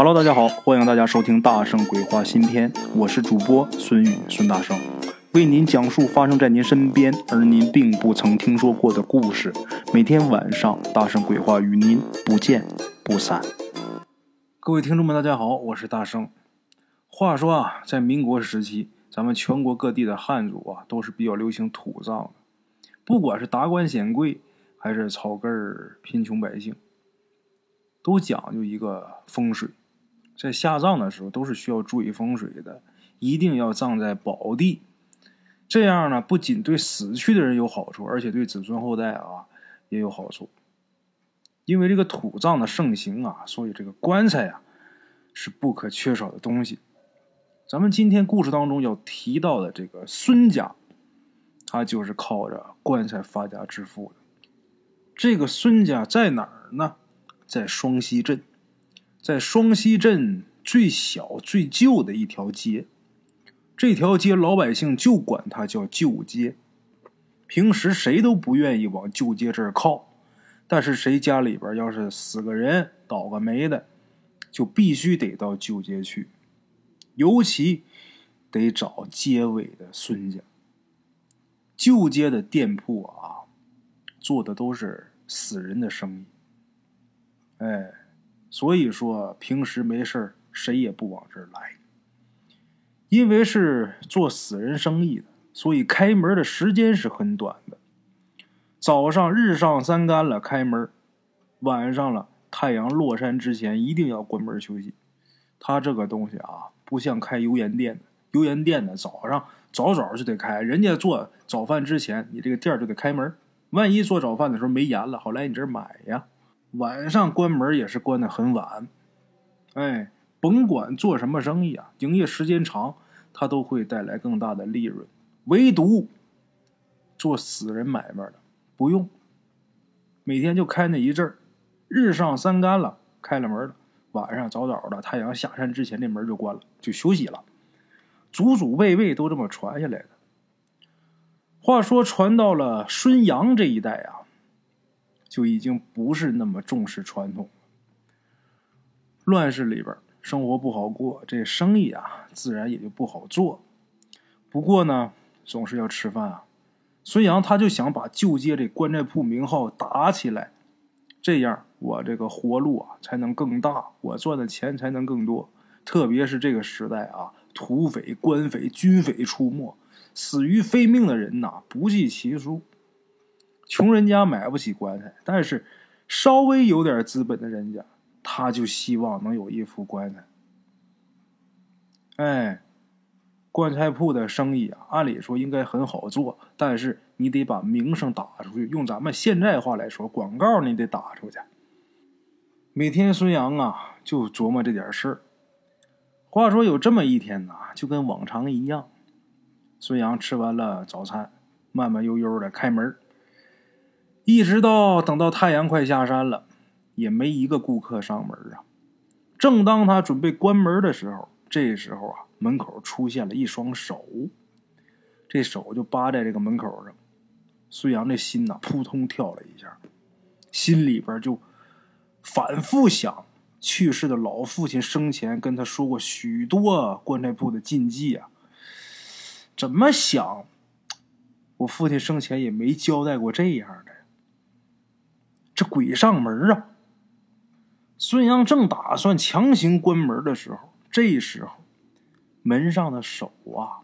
Hello，大家好，欢迎大家收听《大圣鬼话》新篇，我是主播孙宇，孙大圣为您讲述发生在您身边而您并不曾听说过的故事。每天晚上，《大圣鬼话》与您不见不散。各位听众们，大家好，我是大圣。话说啊，在民国时期，咱们全国各地的汉族啊，都是比较流行土葬的，不管是达官显贵，还是草根儿贫穷百姓，都讲究一个风水。在下葬的时候都是需要注意风水的，一定要葬在宝地，这样呢不仅对死去的人有好处，而且对子孙后代啊也有好处。因为这个土葬的盛行啊，所以这个棺材呀是不可缺少的东西。咱们今天故事当中要提到的这个孙家，他就是靠着棺材发家致富的。这个孙家在哪儿呢？在双溪镇。在双溪镇最小最旧的一条街，这条街老百姓就管它叫旧街。平时谁都不愿意往旧街这儿靠，但是谁家里边要是死个人、倒个霉的，就必须得到旧街去，尤其得找街尾的孙家。旧街的店铺啊，做的都是死人的生意，哎。所以说，平时没事谁也不往这儿来。因为是做死人生意的，所以开门的时间是很短的。早上日上三竿了开门，晚上了太阳落山之前一定要关门休息。他这个东西啊，不像开油盐店的，油盐店的早上早早就得开，人家做早饭之前，你这个店就得开门。万一做早饭的时候没盐了，好来你这儿买呀。晚上关门也是关的很晚，哎，甭管做什么生意啊，营业时间长，它都会带来更大的利润。唯独做死人买卖的不用，每天就开那一阵儿，日上三竿了，开了门了，晚上早早的太阳下山之前，那门就关了，就休息了。祖祖辈辈都这么传下来的。话说传到了孙杨这一代啊。就已经不是那么重视传统乱世里边生活不好过，这生意啊自然也就不好做。不过呢，总是要吃饭啊。孙杨他就想把旧街这棺材铺名号打起来，这样我这个活路啊才能更大，我赚的钱才能更多。特别是这个时代啊，土匪、官匪、军匪出没，死于非命的人呐不计其数。穷人家买不起棺材，但是稍微有点资本的人家，他就希望能有一副棺材。哎，棺材铺的生意啊，按理说应该很好做，但是你得把名声打出去。用咱们现在话来说，广告你得打出去。每天孙杨啊就琢磨这点事儿。话说有这么一天呐，就跟往常一样，孙杨吃完了早餐，慢慢悠悠的开门。一直到等到太阳快下山了，也没一个顾客上门啊。正当他准备关门的时候，这时候啊，门口出现了一双手，这手就扒在这个门口上。孙杨这心呐，扑通跳了一下，心里边就反复想去世的老父亲生前跟他说过许多棺材铺的禁忌啊。怎么想，我父亲生前也没交代过这样的。这鬼上门啊！孙杨正打算强行关门的时候，这时候门上的手啊，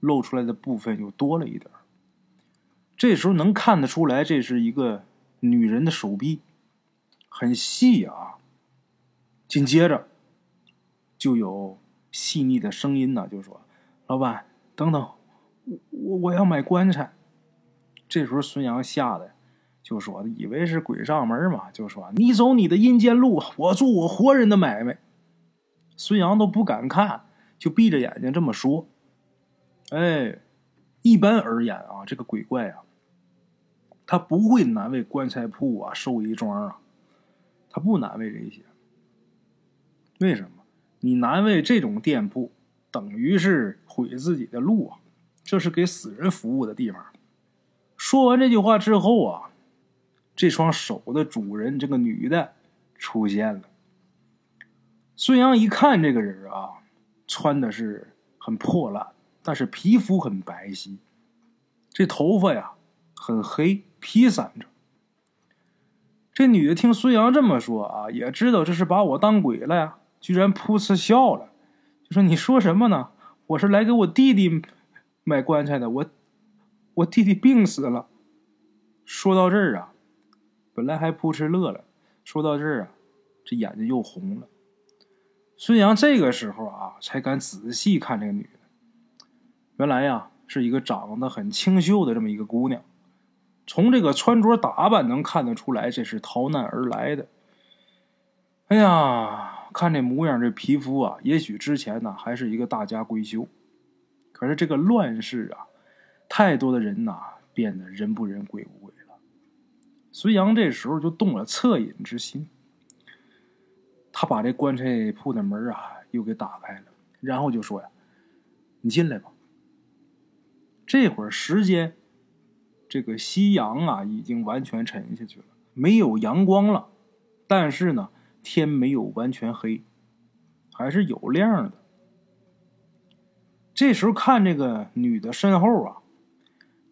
露出来的部分又多了一点。这时候能看得出来，这是一个女人的手臂，很细啊。紧接着就有细腻的声音呢，就说：“老板，等等，我我我要买棺材。”这时候孙杨吓得。就说以为是鬼上门嘛，就说你走你的阴间路，我做我活人的买卖。孙杨都不敢看，就闭着眼睛这么说。哎，一般而言啊，这个鬼怪啊，他不会难为棺材铺啊、寿衣庄啊，他不难为这些。为什么？你难为这种店铺，等于是毁自己的路啊！这是给死人服务的地方。说完这句话之后啊。这双手的主人，这个女的出现了。孙杨一看这个人啊，穿的是很破烂，但是皮肤很白皙，这头发呀很黑，披散着。这女的听孙杨这么说啊，也知道这是把我当鬼了呀，居然噗呲笑了，就说：“你说什么呢？我是来给我弟弟买棺材的，我我弟弟病死了。”说到这儿啊，本来还扑哧乐了，说到这儿啊，这眼睛又红了。孙杨这个时候啊，才敢仔细看这个女的。原来呀，是一个长得很清秀的这么一个姑娘。从这个穿着打扮能看得出来，这是逃难而来的。哎呀，看这模样，这皮肤啊，也许之前呢还是一个大家闺秀，可是这个乱世啊，太多的人呐，变得人不人鬼不孙杨这时候就动了恻隐之心，他把这棺材铺的门啊又给打开了，然后就说呀：“你进来吧。”这会儿时间。这个夕阳啊，已经完全沉下去了，没有阳光了。但是呢，天没有完全黑，还是有亮的。这时候看这个女的身后啊，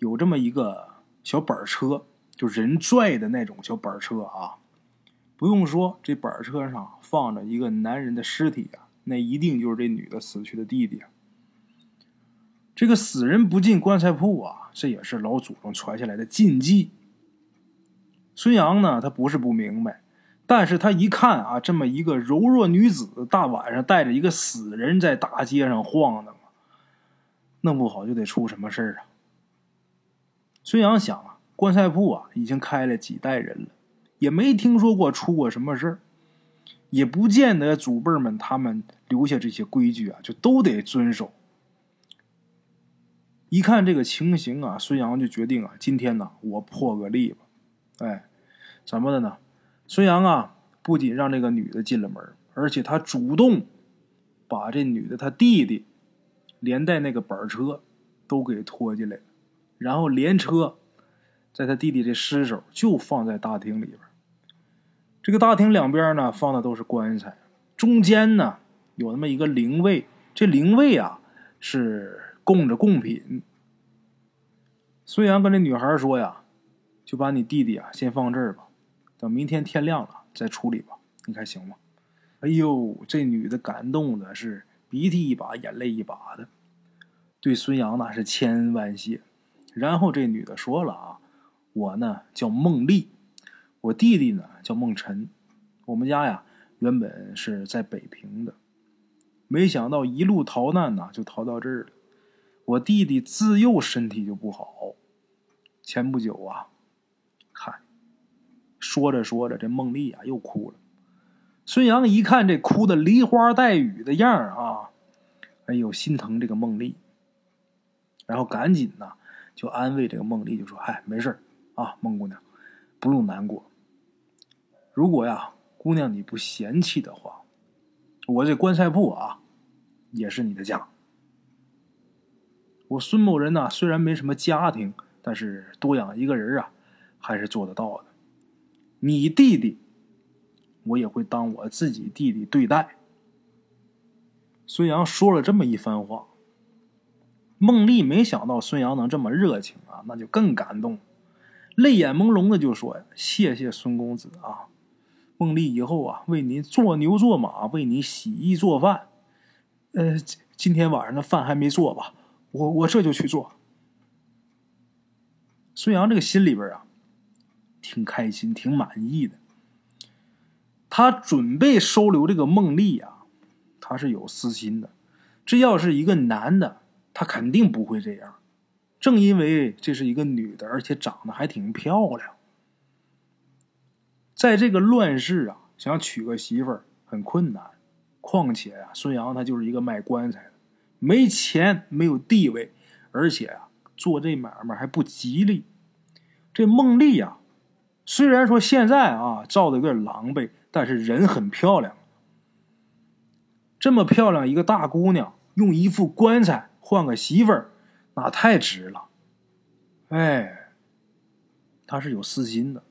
有这么一个小板车，就人拽的那种小板车啊。不用说，这板车上放着一个男人的尸体啊，那一定就是这女的死去的弟弟。这个死人不进棺材铺啊，这也是老祖宗传下来的禁忌。孙杨呢，他不是不明白，但是他一看啊，这么一个柔弱女子，大晚上带着一个死人在大街上晃荡，弄不好就得出什么事儿啊。孙杨想啊，棺材铺啊已经开了几代人了，也没听说过出过什么事儿，也不见得祖辈们他们留下这些规矩啊，就都得遵守。一看这个情形啊，孙杨就决定啊，今天呢，我破个例吧。哎，怎么的呢？孙杨啊，不仅让这个女的进了门，而且他主动把这女的他弟弟连带那个板车都给拖进来了，然后连车在他弟弟这尸首就放在大厅里边。这个大厅两边呢，放的都是棺材，中间呢有那么一个灵位，这灵位啊是。供着贡品，孙杨跟这女孩说呀：“就把你弟弟啊先放这儿吧，等明天天亮了再处理吧，你看行吗？”哎呦，这女的感动的是鼻涕一把眼泪一把的，对孙杨那是千恩万谢。然后这女的说了啊：“我呢叫孟丽，我弟弟呢叫孟晨，我们家呀原本是在北平的，没想到一路逃难呐，就逃到这儿了。”我弟弟自幼身体就不好，前不久啊，看，说着说着，这孟丽啊又哭了。孙杨一看这哭的梨花带雨的样啊，哎呦，心疼这个孟丽，然后赶紧呐就安慰这个孟丽，就说：“哎，没事啊，孟姑娘，不用难过。如果呀，姑娘你不嫌弃的话，我这棺材铺啊，也是你的家。”我孙某人呢，虽然没什么家庭，但是多养一个人啊，还是做得到的。你弟弟，我也会当我自己弟弟对待。孙杨说了这么一番话，孟丽没想到孙杨能这么热情啊，那就更感动，泪眼朦胧的就说：“：“谢谢孙公子啊，孟丽以后啊，为您做牛做马，为您洗衣做饭。呃，今天晚上的饭还没做吧？”我我这就去做。孙杨这个心里边啊，挺开心，挺满意的。他准备收留这个孟丽啊，他是有私心的。这要是一个男的，他肯定不会这样。正因为这是一个女的，而且长得还挺漂亮，在这个乱世啊，想娶个媳妇儿很困难。况且啊，孙杨他就是一个卖棺材的。没钱，没有地位，而且啊，做这买卖还不吉利。这孟丽呀，虽然说现在啊，照的有点狼狈，但是人很漂亮。这么漂亮一个大姑娘，用一副棺材换个媳妇儿，那太值了。哎，他是有私心的。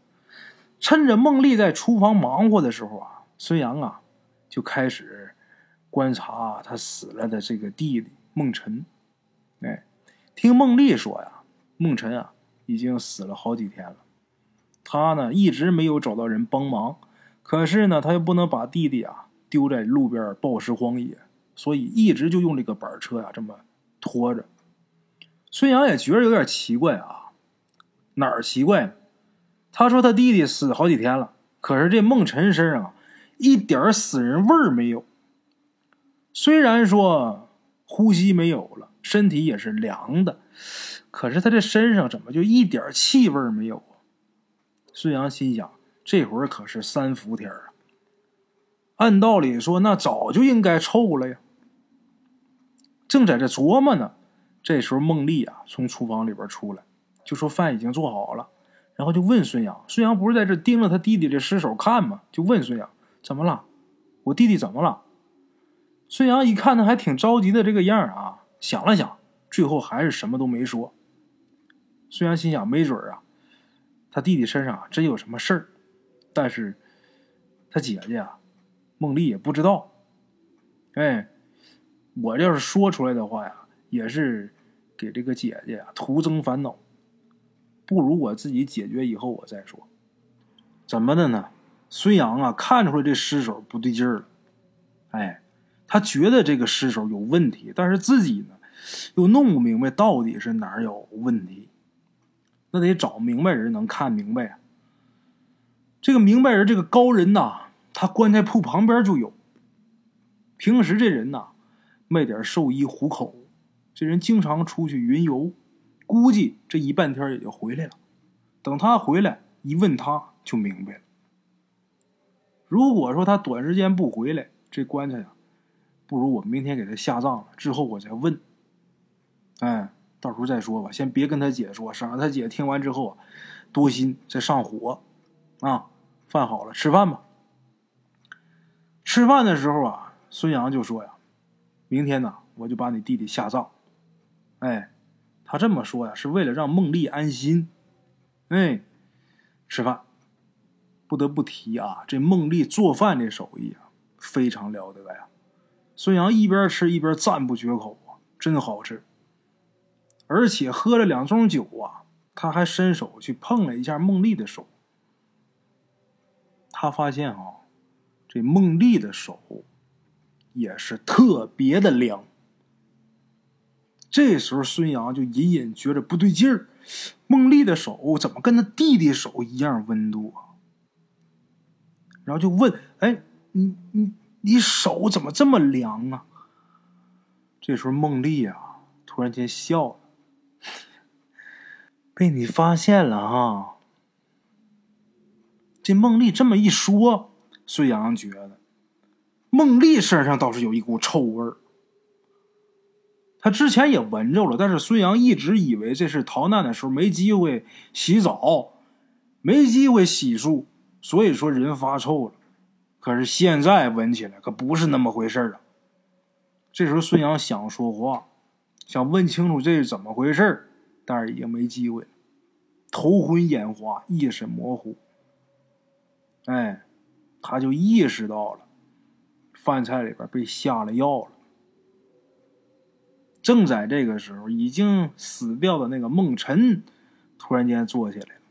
趁着孟丽在厨房忙活的时候啊，孙杨啊，就开始观察他死了的这个弟弟孟晨。哎，听孟丽说呀，孟晨啊已经死了好几天了，他呢一直没有找到人帮忙，可是呢他又不能把弟弟啊丢在路边暴尸荒野，所以一直就用这个板车呀这么拖着。孙杨也觉得有点奇怪啊，哪儿奇怪呢？他说他弟弟死好几天了，可是这孟辰身上一点死人味儿没有。虽然说呼吸没有了，身体也是凉的，可是他这身上怎么就一点气味没有啊？孙杨心想，这会儿可是三伏天啊，按道理说那早就应该臭了呀。正在这琢磨呢。这时候，孟丽啊从厨房里边出来，就说饭已经做好了，然后就问孙杨。孙杨不是在这盯着他弟弟的尸首看吗？就问孙杨怎么了？我弟弟怎么了？孙杨一看他还挺着急的这个样啊，想了想，最后还是什么都没说。孙杨心想，没准啊，他弟弟身上真有什么事儿，但是他姐姐啊，孟丽也不知道。哎，我要是说出来的话呀。也是给这个姐姐啊徒增烦恼，不如我自己解决以后我再说。怎么的呢？孙杨啊看出来这尸首不对劲儿了，哎，他觉得这个尸首有问题，但是自己呢又弄不明白到底是哪儿有问题，那得找明白人能看明白啊。这个明白人，这个高人呐，他棺材铺旁边就有。平时这人呐卖点寿衣糊口。这人经常出去云游，估计这一半天也就回来了。等他回来一问，他就明白了。如果说他短时间不回来，这棺材呀，不如我明天给他下葬了，之后我再问。哎，到时候再说吧，先别跟他姐说，省得他姐听完之后啊，多心再上火。啊，饭好了，吃饭吧。吃饭的时候啊，孙杨就说呀：“明天呢，我就把你弟弟下葬。”哎，他这么说呀，是为了让孟丽安心。哎，吃饭，不得不提啊，这孟丽做饭这手艺啊，非常了得呀。孙杨一边吃一边赞不绝口啊，真好吃。而且喝了两盅酒啊，他还伸手去碰了一下孟丽的手。他发现啊，这孟丽的手也是特别的凉。这时候，孙杨就隐隐觉着不对劲儿，孟丽的手怎么跟他弟弟手一样温度啊？然后就问：“哎，你你你手怎么这么凉啊？”这时候，孟丽啊突然间笑了：“ 被你发现了哈。”这孟丽这么一说，孙杨觉得孟丽身上倒是有一股臭味儿。他之前也闻着了，但是孙杨一直以为这是逃难的时候没机会洗澡，没机会洗漱，所以说人发臭了。可是现在闻起来可不是那么回事了！这时候孙杨想说话，想问清楚这是怎么回事但是已经没机会了，头昏眼花，意识模糊。哎，他就意识到了，饭菜里边被下了药了。正在这个时候，已经死掉的那个孟辰突然间坐起来了。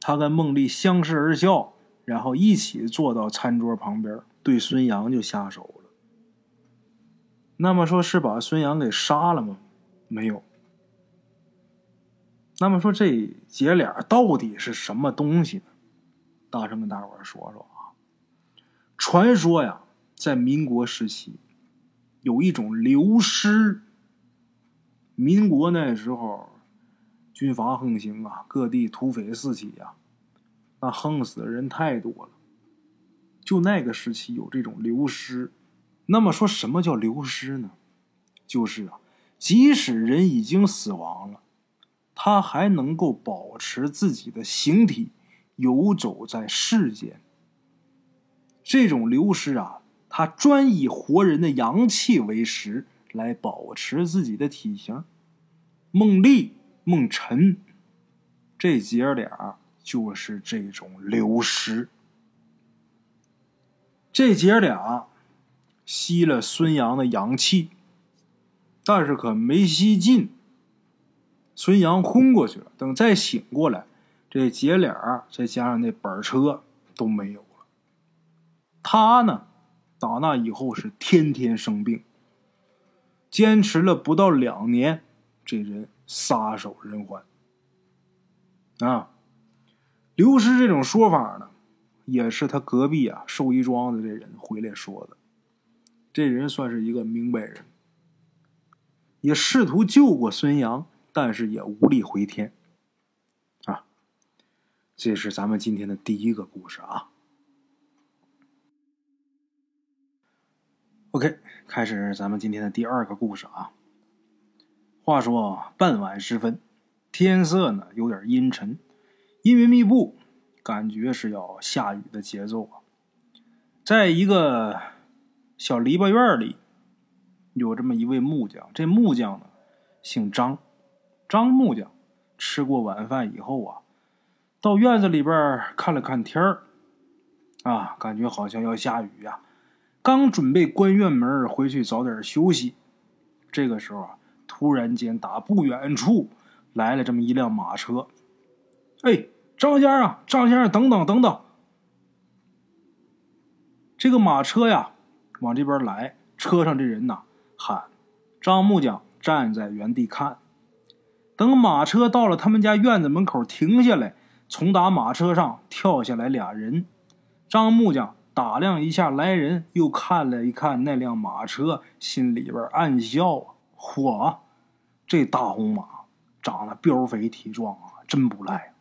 他跟孟丽相视而笑，然后一起坐到餐桌旁边，对孙杨就下手了。那么说是把孙杨给杀了吗？没有。那么说这姐俩到底是什么东西呢？大声跟大伙说说啊。传说呀，在民国时期。有一种流失。民国那时候，军阀横行啊，各地土匪四起呀，那横死的人太多了。就那个时期有这种流失。那么说什么叫流失呢？就是啊，即使人已经死亡了，他还能够保持自己的形体，游走在世间。这种流失啊。他专以活人的阳气为食，来保持自己的体型。孟丽、孟辰这姐俩就是这种流尸。这姐俩吸了孙杨的阳气，但是可没吸尽。孙杨昏过去了，等再醒过来，这姐俩再加上那板车都没有了。他呢，打那以后是天天生病，坚持了不到两年，这人撒手人寰。啊，刘师这种说法呢？也是他隔壁啊寿衣庄的这人回来说的，这人算是一个明白人，也试图救过孙杨，但是也无力回天。啊，这是咱们今天的第一个故事啊。OK，开始咱们今天的第二个故事啊。话说傍晚时分，天色呢有点阴沉，阴云密布。感觉是要下雨的节奏啊！在一个小篱笆院里，有这么一位木匠。这木匠呢，姓张，张木匠。吃过晚饭以后啊，到院子里边看了看天儿，啊，感觉好像要下雨呀。刚准备关院门回去早点休息，这个时候啊，突然间打不远处来了这么一辆马车，哎。张先生，张先生，等等，等等！这个马车呀，往这边来，车上这人呐喊：“张木匠站在原地看。”等马车到了他们家院子门口停下来，从打马车上跳下来俩人。张木匠打量一下来人，又看了一看那辆马车，心里边暗笑：“嚯，这大红马长得膘肥体壮啊，真不赖。”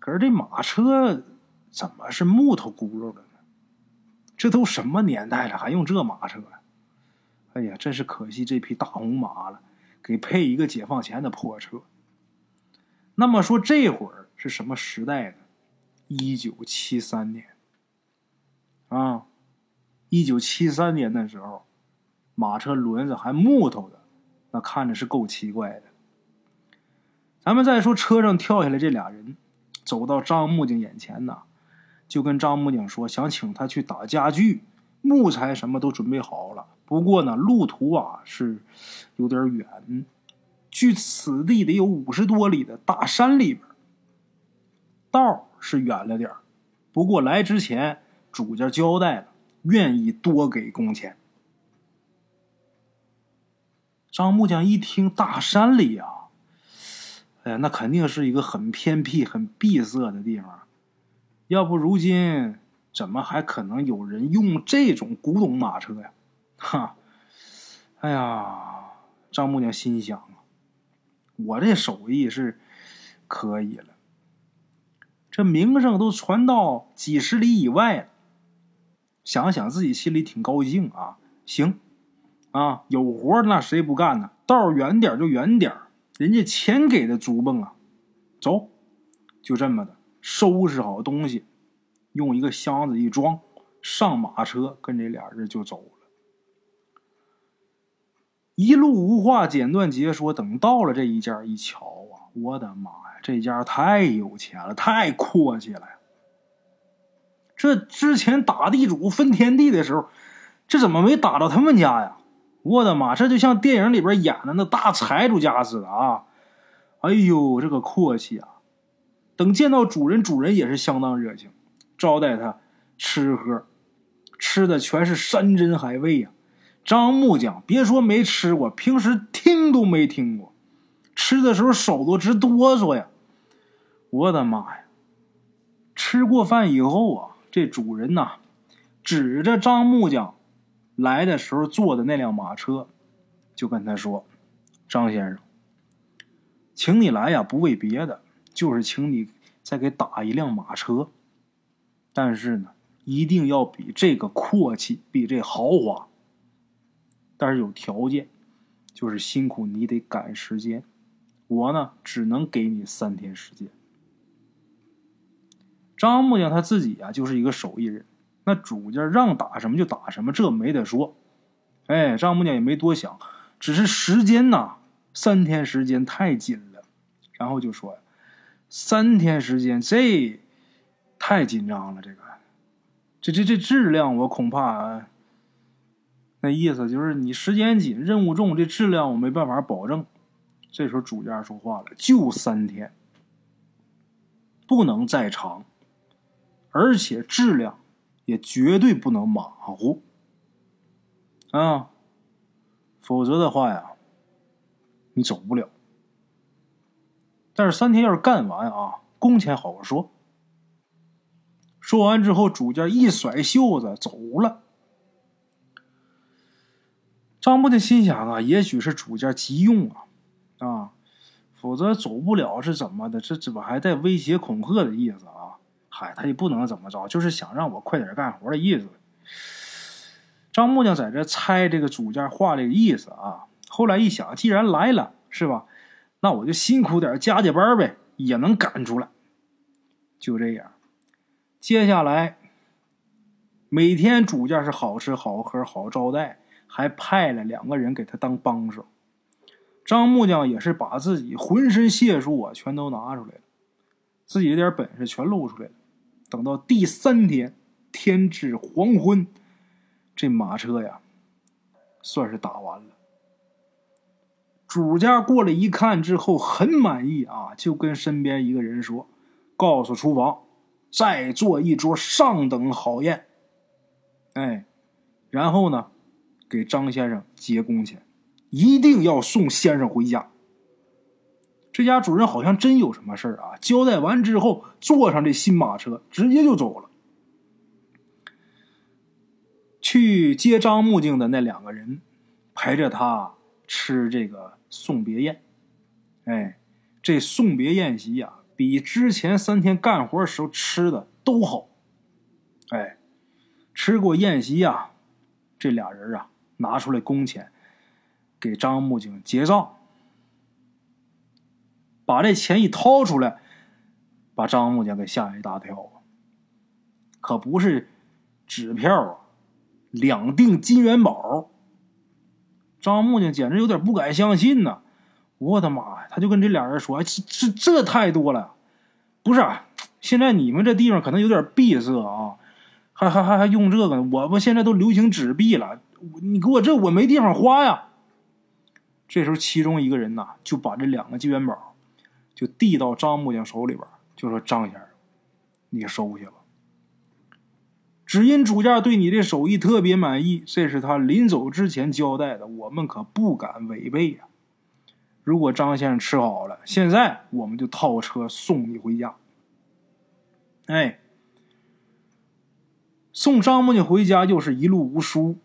可是这马车怎么是木头轱辘的呢？这都什么年代了，还用这马车？哎呀，真是可惜这匹大红马了，给配一个解放前的破车。那么说这会儿是什么时代呢？一九七三年啊，一九七三年的时候，马车轮子还木头的，那看着是够奇怪的。咱们再说车上跳下来这俩人。走到张木匠眼前呢，就跟张木匠说：“想请他去打家具，木材什么都准备好了。不过呢，路途啊是有点远，距此地得有五十多里的大山里边，道是远了点不过来之前，主家交代了，愿意多给工钱。”张木匠一听，大山里呀。哎呀，那肯定是一个很偏僻、很闭塞的地方，要不如今怎么还可能有人用这种古董马车呀？哈！哎呀，张木匠心想啊，我这手艺是可以了，这名声都传到几十里以外了。想想自己心里挺高兴啊。行，啊，有活那谁不干呢？道远点就远点人家钱给的足蹦啊，走，就这么的收拾好东西，用一个箱子一装，上马车，跟这俩人就走了。一路无话，简短截说。等到了这一家，一瞧啊，我的妈呀，这家太有钱了，太阔气了！这之前打地主分田地的时候，这怎么没打到他们家呀？我的妈！这就像电影里边演的那大财主家似的啊！哎呦，这个阔气啊！等见到主人，主人也是相当热情，招待他吃喝，吃的全是山珍海味呀。张木匠别说没吃过，平时听都没听过，吃的时候手都直哆嗦呀！我的妈呀！吃过饭以后啊，这主人呐，指着张木匠。来的时候坐的那辆马车，就跟他说：“张先生，请你来呀，不为别的，就是请你再给打一辆马车。但是呢，一定要比这个阔气，比这豪华。但是有条件，就是辛苦你得赶时间。我呢，只能给你三天时间。”张木匠他自己呀，就是一个手艺人。那主家让打什么就打什么，这没得说。哎，张木匠也没多想，只是时间呐，三天时间太紧了。然后就说，三天时间这太紧张了，这个这这这质量，我恐怕那意思就是你时间紧，任务重，这质量我没办法保证。这时候主家说话了，就三天，不能再长，而且质量也绝对不能马虎啊，否则的话呀，你走不了。但是三天要是干完啊，工钱好说。说完之后，主家一甩袖子走了。张木的心想啊，也许是主家急用啊，啊，否则走不了是怎么的？这怎么还带威胁恐吓的意思啊？嗨，他也不能怎么着，就是想让我快点干活的意思。张木匠在这猜这个主家话这个意思啊。后来一想，既然来了，是吧？那我就辛苦点加加班呗，也能赶出来。就这样。接下来，每天主家是好吃好喝好招待，还派了两个人给他当帮手。张木匠也是把自己浑身解数啊全都拿出来了，自己这点本事全露出来了。等到第三天天至黄昏，这马车呀算是打完了。主家过来一看之后很满意啊，就跟身边一个人说：“告诉厨房。”再做一桌上等好宴，哎，然后呢，给张先生结工钱，一定要送先生回家。这家主人好像真有什么事啊！交代完之后，坐上这新马车，直接就走了。去接张木匠的那两个人，陪着他吃这个送别宴。哎，这送别宴席呀。比之前三天干活时候吃的都好，哎，吃过宴席呀，这俩人啊拿出来工钱给张木匠结账，把这钱一掏出来，把张木匠给吓一大跳啊！可不是纸票啊，两锭金元宝。张木匠简直有点不敢相信呐！我的妈呀！他就跟这俩人说：“这这这太多了，不是？现在你们这地方可能有点闭塞啊，还还还还用这个？我们现在都流行纸币了，你给我这我没地方花呀。”这时候，其中一个人呐就把这两个金元宝就递到张木匠手里边，就说：“张先生，你收下吧。只因主家对你的手艺特别满意，这是他临走之前交代的，我们可不敢违背呀。”如果张先生吃好了，现在我们就套车送你回家。哎，送张木匠回家就是一路无书。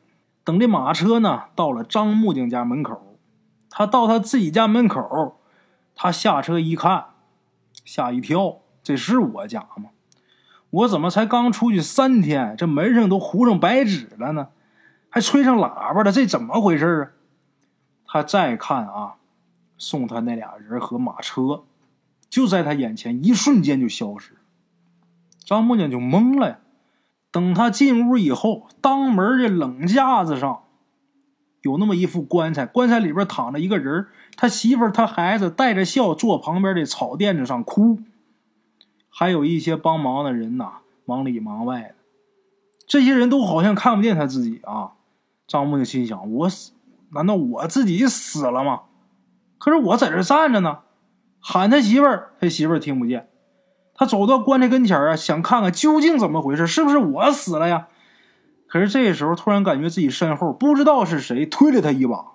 等这马车呢到了张木匠家门口，他到他自己家门口，他下车一看，吓一跳，这是我家吗？我怎么才刚出去三天，这门上都糊上白纸了呢？还吹上喇叭了，这怎么回事啊？他再看啊。送他那俩人和马车，就在他眼前一瞬间就消失。张木匠就懵了呀。等他进屋以后，当门的冷架子上有那么一副棺材，棺材里边躺着一个人，他媳妇儿、他孩子带着笑坐旁边的草垫子上哭，还有一些帮忙的人呐，忙里忙外的。这些人都好像看不见他自己啊。张木匠心想：我死，难道我自己死了吗？可是我在这站着呢，喊他媳妇儿，他媳妇儿听不见。他走到棺材跟前啊，想看看究竟怎么回事，是不是我死了呀？可是这时候突然感觉自己身后不知道是谁推了他一把，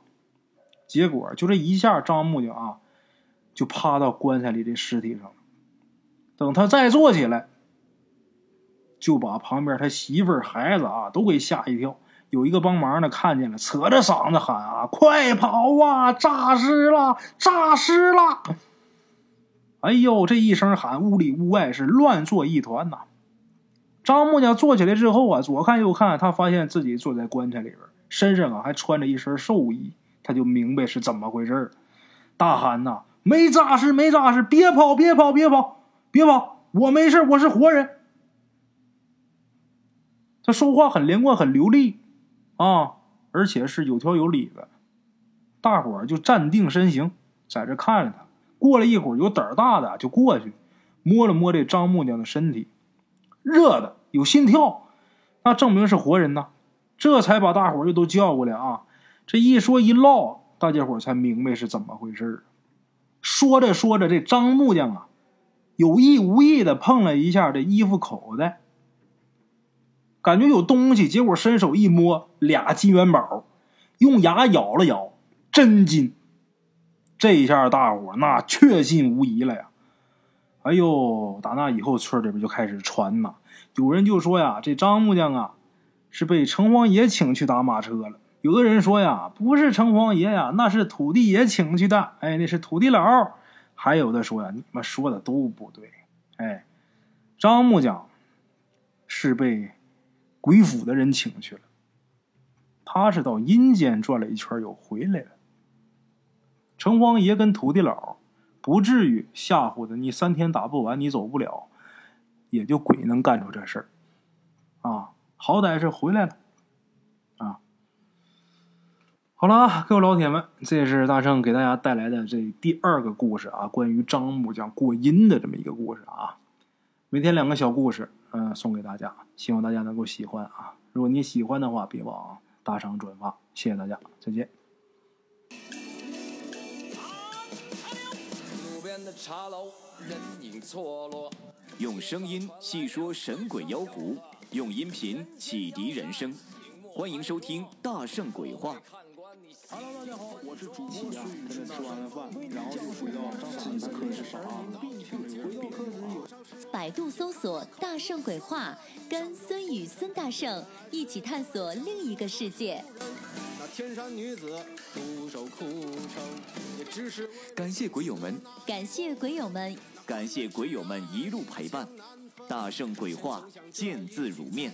结果就这一下，张木匠啊就趴到棺材里的尸体上。等他再坐起来，就把旁边他媳妇儿、孩子啊都给吓一跳。有一个帮忙的看见了，扯着嗓子喊：“啊，快跑啊！诈尸了，诈尸了！”哎呦，这一声喊，屋里屋外是乱作一团呐。张木匠坐起来之后啊，左看右看，他发现自己坐在棺材里边，身上啊还穿着一身寿衣，他就明白是怎么回事儿大喊呐：“没诈尸，没诈尸！别跑，别跑，别跑，别跑！我没事，我是活人。”他说话很连贯，很流利。啊，而且是有条有理的，大伙儿就站定身形，在这看着他。过了一会儿，有胆儿大的就过去摸了摸这张木匠的身体，热的有心跳，那证明是活人呐。这才把大伙又都叫过来啊！这一说一唠，大家伙才明白是怎么回事说着说着，这张木匠啊，有意无意的碰了一下这衣服口袋，感觉有东西，结果伸手一摸，俩金元宝，用牙咬了咬，真金。这一下，大伙那确信无疑了呀！哎呦，打那以后，村里边就开始传呐，有人就说呀，这张木匠啊，是被城隍爷请去打马车了。有的人说呀，不是城隍爷呀，那是土地爷请去的。哎，那是土地佬。还有的说呀，你们说的都不对。哎，张木匠是被鬼府的人请去了，他是到阴间转了一圈又回来了。城隍爷跟土地佬不至于吓唬的你三天打不完你走不了，也就鬼能干出这事儿啊！好歹是回来了啊！好了啊，各位老铁们，这是大圣给大家带来的这第二个故事啊，关于张木匠过阴的这么一个故事啊。每天两个小故事，嗯，送给大家，希望大家能够喜欢啊！如果你喜欢的话，别忘打赏转发，谢谢大家，再见。路边的茶楼人影错落，用声音细说神鬼妖狐，用音频启迪人生。欢迎收听《大圣鬼话》。Hello，大家好，我是主播孙宇。吃完了饭，然后就回到自己的课室上啊。百度搜索“大圣鬼话”，跟孙宇、孙大圣一起探索另一个世界。那天山女子独守空城，也只是感谢鬼友们，感谢鬼友们，感谢鬼友们一路陪伴。大圣鬼话，见字如面。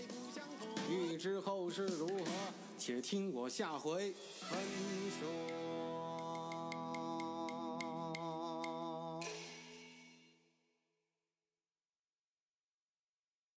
欲知后事如何，且听我下回分说。